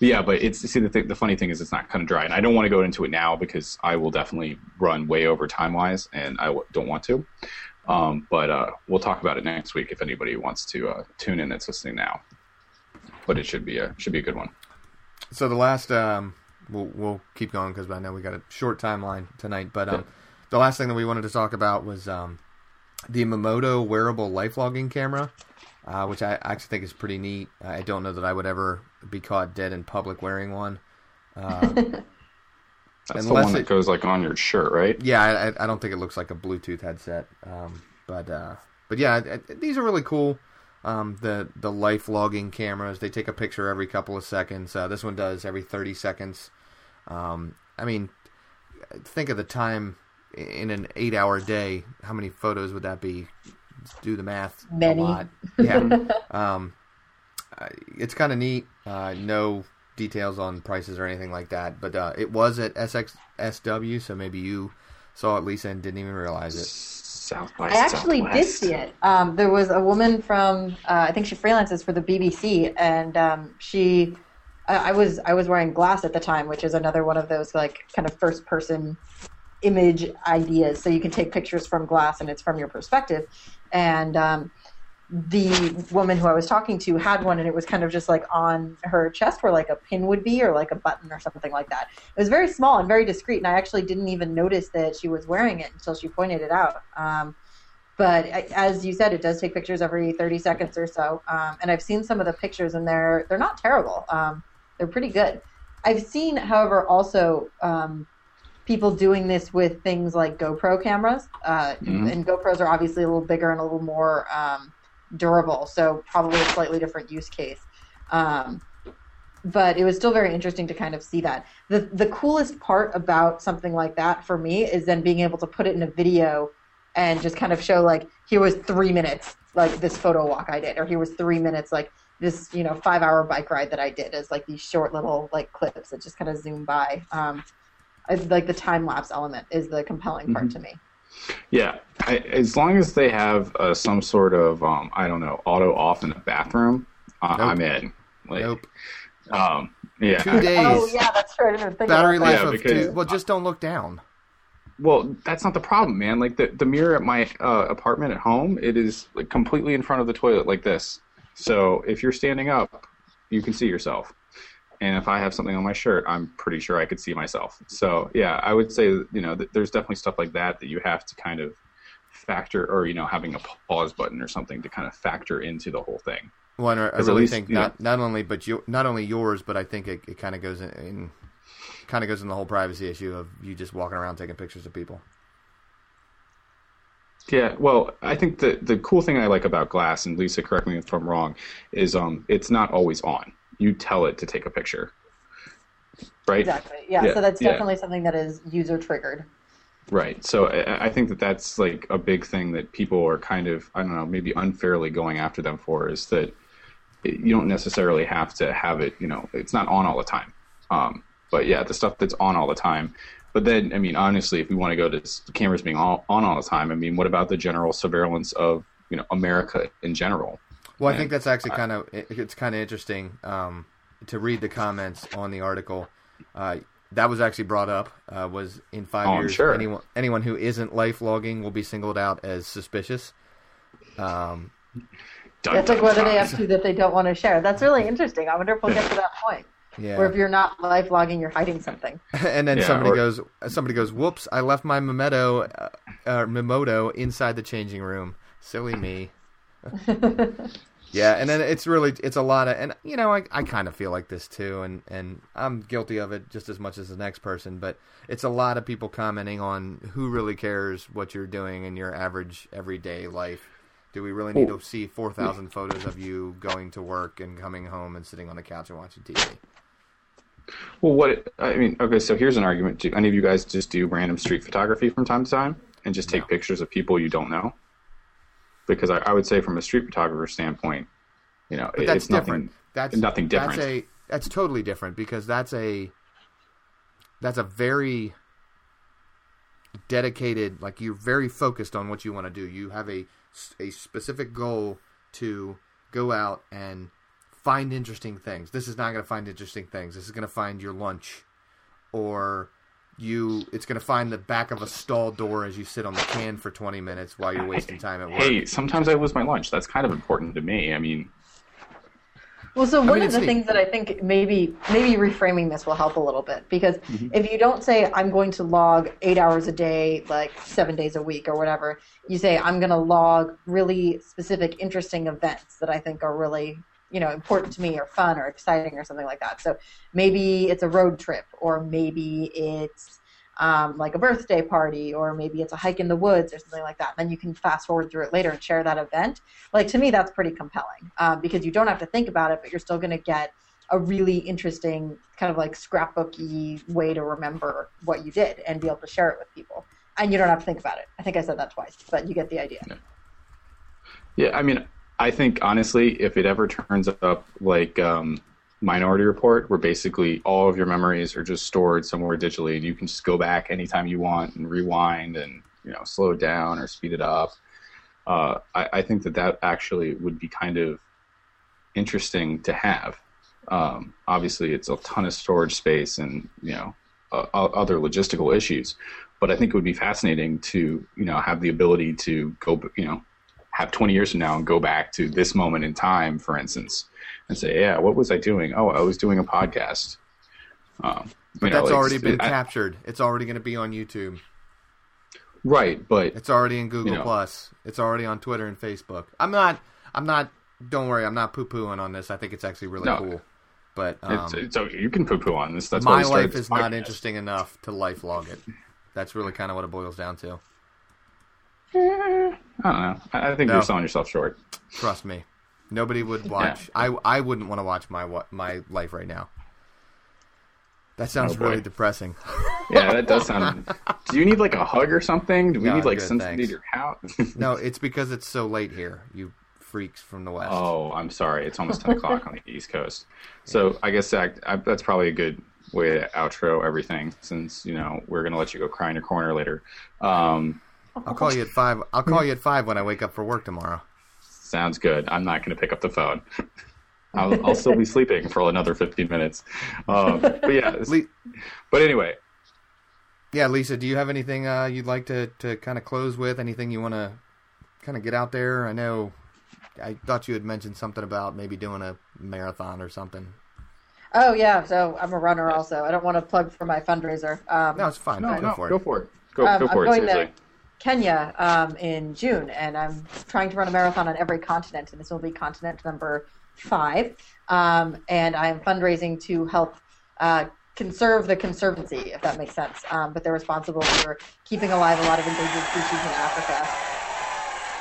Yeah, but it's see the th- the funny thing is it's not kind of dry, and I don't want to go into it now because I will definitely run way over time wise, and I w- don't want to. Um, but uh, we'll talk about it next week if anybody wants to uh, tune in that's listening now. But it should be a should be a good one. So the last, um, we'll we'll keep going because I know we got a short timeline tonight. But um, Yeah. the last thing that we wanted to talk about was um, the Memoto wearable life logging camera, uh, which I actually think is pretty neat. I don't know that I would ever be caught dead in public wearing one. Uh, That's the Unless one that it- goes like on your shirt, right? yeah, I, I- I don't think it looks like a Bluetooth headset. Um, but uh, but yeah, it, it- these are really cool. Um, the the life logging cameras they take a picture every couple of seconds. Uh, this one does every thirty seconds. Um, I mean, think of the time in an eight hour day. How many photos would that be? Do the math. A Many. lot. Yeah. um, uh, it's kind of neat. Uh, no details on prices or anything like that, but uh, it was at SXSW, so maybe you saw it, Lisa, and didn't even realize it. South by I actually did see it. Um, there was a woman from, uh, I think she freelances for the BBC, and um, she, I, I was I was wearing glass at the time, which is another one of those like kind of first person image ideas. So you can take pictures from glass, and it's from your perspective. And um, the woman who I was talking to had one, and it was kind of just like on her chest, where like a pin would be, or like a button, or something like that. It was very small and very discreet, and I actually didn't even notice that she was wearing it until she pointed it out. Um, but as you said, it does take pictures every 30 seconds or so. Um, and I've seen some of the pictures, and they're they're not terrible. Um, they're pretty good. I've seen, however, also um, people doing this with things like GoPro cameras, uh, mm-hmm. and GoPros are obviously a little bigger and a little more um, durable, so probably a slightly different use case. Um, but it was still very interesting to kind of see that. The the coolest part about something like that for me is then being able to put it in a video and just kind of show like here was three minutes like this photo walk I did, or here was three minutes like this you know five hour bike ride that I did as like these short little like clips that just kind of zoom by. Um, I, like the time lapse element is the compelling part mm-hmm. to me. Yeah, I, as long as they have uh, some sort of um, I don't know auto off in the bathroom, uh, nope. I'm in. Like, nope. Um, yeah. Two days. Oh yeah, that's true. Battery life yeah, of because, two. Well, just don't look down. Well, that's not the problem, man. Like the the mirror at my uh, apartment at home, it is like completely in front of the toilet, like this. So if you're standing up, you can see yourself. And if I have something on my shirt, I'm pretty sure I could see myself. So yeah, I would say you know there's definitely stuff like that that you have to kind of factor, or you know having a pause button or something to kind of factor into the whole thing. Well, I really least, think not know, not only but you not only yours, but I think it, it kind of goes in, in kind of goes in the whole privacy issue of you just walking around taking pictures of people. Yeah, well, I think the the cool thing I like about Glass, and Lisa, correct me if I'm wrong, is um, it's not always on. You tell it to take a picture, right? Exactly. Yeah. yeah. So that's definitely yeah. something that is user triggered. Right. So I, I think that that's like a big thing that people are kind of I don't know maybe unfairly going after them for is that you don't necessarily have to have it. You know, it's not on all the time. Um, but yeah, the stuff that's on all the time but then, I mean, honestly, if we want to go to cameras being all, on all the time, I mean, what about the general surveillance of you know America in general? Well, and I think that's actually kind of it's kind of interesting um, to read the comments on the article. Uh, that was actually brought up. Uh, was in five oh, years, sure. anyone anyone who isn't life logging will be singled out as suspicious. Um, That's like what do they have to that they don't want to share? That's really interesting. I wonder if we'll get to that point. Yeah. Or if you're not life logging, you're hiding something. and then yeah, somebody or... goes, somebody goes, "Whoops! I left my Memeto, uh, uh, Memoto inside the changing room. Silly me." yeah, and then it's really it's a lot of, and you know, I I kind of feel like this too, and and I'm guilty of it just as much as the next person. But it's a lot of people commenting on who really cares what you're doing in your average everyday life. Do we really need to see 4,000 photos of you going to work and coming home and sitting on the couch and watching TV? Well, what I mean, okay, so here's an argument. Do any of you guys just do random street photography from time to time and just take no. pictures of people you don't know? Because I, I, would say, from a street photographer standpoint, you know, that's it's different. nothing. That's nothing different. That's a that's totally different because that's a that's a very dedicated. Like you're very focused on what you want to do. You have a a specific goal to go out and find interesting things. This is not going to find interesting things. This is going to find your lunch, or you. It's going to find the back of a stall door as you sit on the can for twenty minutes while you're wasting time at work. Hey, sometimes I lose my lunch. That's kind of important to me. I mean. Well, so one I mean, of the things that I think maybe maybe reframing this will help a little bit because mm-hmm. if you don't say I'm going to log eight hours a day, like seven days a week or whatever, you say I'm going to log really specific, interesting events that I think are really you know important to me or fun or exciting or something like that. So maybe it's a road trip, or maybe it's um, like a birthday party, or maybe it's a hike in the woods or something like that. And then you can fast forward through it later and share that event. Like to me, that's pretty compelling um, because you don't have to think about it, but you're still going to get a really interesting kind of like scrapbooky way to remember what you did and be able to share it with people. And you don't have to think about it. I think I said that twice, but you get the idea. Yeah, yeah I mean, I think honestly, if it ever turns up like um, Minority Report, where basically all of your memories are just stored somewhere digitally, and you can just go back anytime you want and rewind and you know slow it down or speed it up. Uh, I, I, think that that actually would be kind of interesting to have. Um, obviously, it's a ton of storage space and you know uh, other logistical issues, but I think it would be fascinating to you know have the ability to go you know have 20 years from now and go back to this moment in time, for instance, and say, yeah, what was I doing? Oh, I was doing a podcast. Um, but know, that's already been it, captured. It's already going to be on YouTube. Right, but It's already in Google You know. Plus. It's already on Twitter and Facebook. I'm not. I'm not. Don't worry. I'm not poo pooing on this. I think it's actually really No. cool. But um, it's, it's okay. You can poo poo on this. That's my life is not interesting enough to life log it. That's really kind of what it boils down to. I don't know. I, think No. you're selling yourself short. Trust me. Nobody would watch. I I wouldn't want to watch my my life right now. That sounds Oh, really depressing. Yeah, that does sound. Do you need like a hug or something? Do we No, need like something to your house? no, it's because it's so late here. You freaks from the west. oh, I'm sorry. It's almost ten o'clock on the East Coast. So I guess that, I, that's probably a good way to outro everything, since you know we're gonna let you go cry in your corner later. Um, I'll call you at five. I'll call you at five when I wake up for work tomorrow. sounds good. I'm not gonna pick up the phone. I'll, I'll still be sleeping for another 15 minutes. Um, but yeah, Le- but anyway, yeah, Lisa, do you have anything uh, you'd like to, to kind of close with? Anything you want to kind of get out there? I know I thought you had mentioned something about maybe doing a marathon or something. Oh yeah, so I'm a runner also. I don't want to plug for my fundraiser. Um, No, it's fine. no, go no, for it. go for it. Go, Um, go for I'm it. going Seriously. to Kenya um, in June, and I'm trying to run a marathon on every continent, and this will be continent number five. Um, and I am fundraising to help uh, conserve the conservancy, if that makes sense. Um, but they're responsible for keeping alive a lot of endangered species in Africa.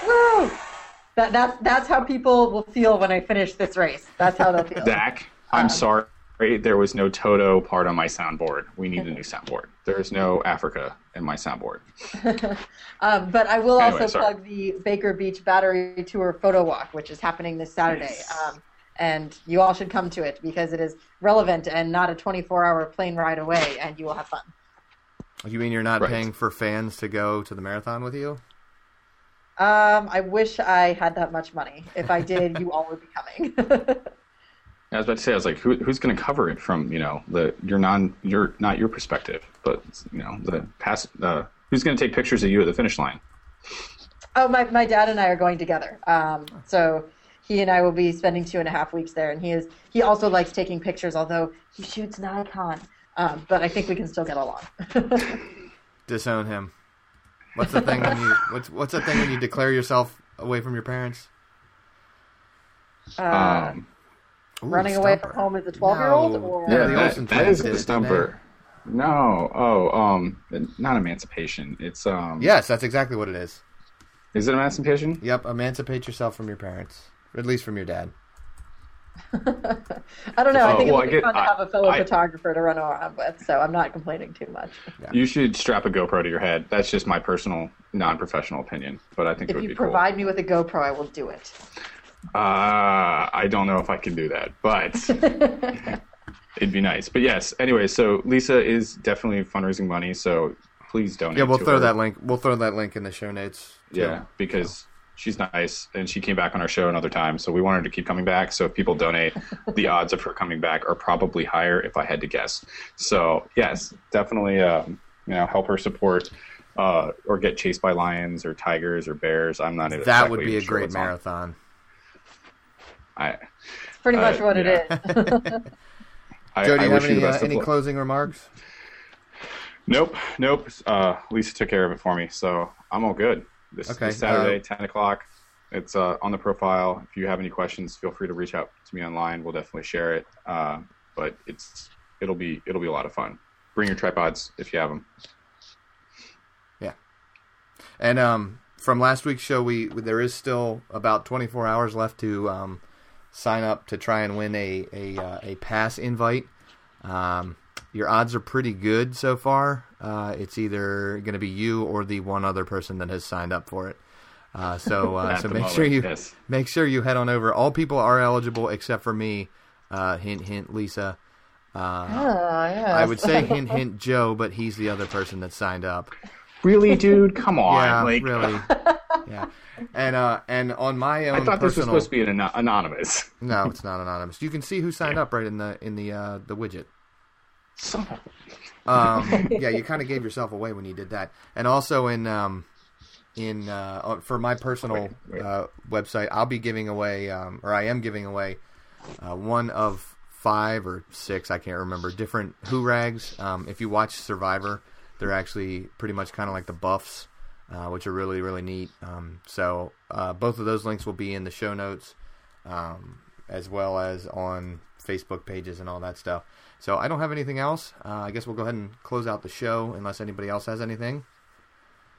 Woo! That, that, that's how people will feel when I finish this race. That's how they'll feel. Dak, I'm Um, sorry. There was no Toto part on my soundboard. We need a new soundboard. There is no Africa in my soundboard. Um, but I will Anyway, also sorry. plug the Baker Beach Battery Tour photo walk, which is happening this Saturday. Yes. Um, and you all should come to it because it is relevant and not a 24 hour plane ride away, and you will have fun. You mean you're not Right. paying for fans to go to the marathon with you? Um, I wish I had that much money. If I did, you all would be coming. I was about to say, I was like, Who, who's going to cover it from you know the your non your not your perspective, but you know the pass. Uh, who's going to take pictures of you at the finish line? oh, my, my dad and I are going together. Um, so he and I will be spending two and a half weeks there, and he is he also likes taking pictures, although he shoots Nikon. Um, but I think we can still get along. Disown him. What's the thing when you what's what's the thing when you declare yourself away from your parents? Um, Ooh, running away from home as a 12 year old? No. Or... Yeah, yeah, the Olsen that twins is a it, didn't stumper. No, oh, um, not emancipation. It's um, Yes, that's exactly what it is. Is it emancipation? Yep, emancipate yourself from your parents, or at least from your dad. I don't know. I Oh, think well, it would I be get- fun to I- have a fellow I- photographer to run around with, so I'm not complaining too much. You should strap a GoPro to your head. That's just my personal, non-professional opinion, but I think it If would you be provide me with a GoPro, I will do it. Cool. Uh, I don't know if I can do that, but it'd be nice. But yes, anyway, so Lisa is definitely fundraising money, so please donate. Yeah, we'll to throw her. that link. We'll throw that link in the show notes. too. Yeah, because she's nice and she came back on our show another time, so we want her to keep coming back. So if people donate, the odds of her coming back are probably higher if I had to guess. So yes, definitely, um, you know, help her support. Uh, or get chased by lions or tigers or bears. I'm not. that exactly would be a sure great marathon. on. Marathon. I, It's pretty much Uh, what it yeah. is. I, Joe, do I you wish have you any the uh, of any closing remarks? Nope, nope. Uh, Lisa took care of it for me, so I'm all good. This, Okay, this Saturday, uh, 10 o'clock. It's uh, on the profile. If you have any questions, feel free to reach out to me online. We'll definitely share it. Uh, but it's it'll be it'll be a lot of fun. Bring your tripods if you have them. Yeah. And um, from last week's show, we there is still about 24 hours left to um, sign up to try and win a a, uh, a pass invite. Um, your odds are pretty good so far. Uh, it's either going to be you or the one other person that has signed up for it. Uh, so uh, so make moment, sure you yes. make sure you head on over. All people are eligible except for me. Uh, hint hint, Lisa. Uh, oh, yes. I would say hint hint Joe, but he's the other person that signed up. Really, dude? Come on! Yeah, like, really. Yeah, and uh, and on my own I thought this was supposed to be an ano- anonymous. no, it's not anonymous. You can see who signed up right in the in the uh, the widget. Son Um, yeah, you kind of gave yourself away when you did that, and also in um, in uh, uh, for my personal Wait, wait. Uh, website, I'll be giving away, um, or I am giving away, uh, one of five or six, I can't remember, different Hoo-rags. Um, if you watch Survivor, they're actually pretty much kind of like the buffs. Uh, which are really really neat. Um, so uh, both of those links will be in the show notes, um, as well as on Facebook pages and all that stuff. So I don't have anything else. Uh, I guess we'll go ahead and close out the show unless anybody else has anything.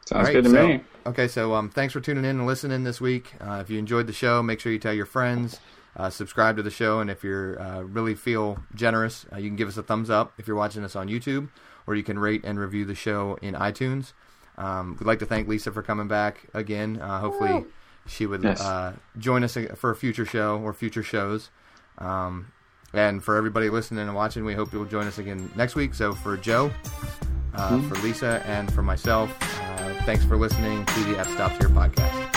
Sounds good to so, me. Okay, so um, thanks for tuning in and listening this week. Uh, if you enjoyed the show, make sure you tell your friends. Uh, subscribe to the show, and if you uh, really feel generous, uh, you can give us a thumbs up if you're watching us on YouTube, or you can rate and review the show in iTunes. Um, we'd like to thank Lisa for coming back again. Uh, hopefully, she would Yes. uh, join us for a future show or future shows. Um, and for everybody listening and watching, we hope you'll join us again next week. So for Joe, uh, for Lisa, and for myself, uh, thanks for listening to the F Stops Here podcast.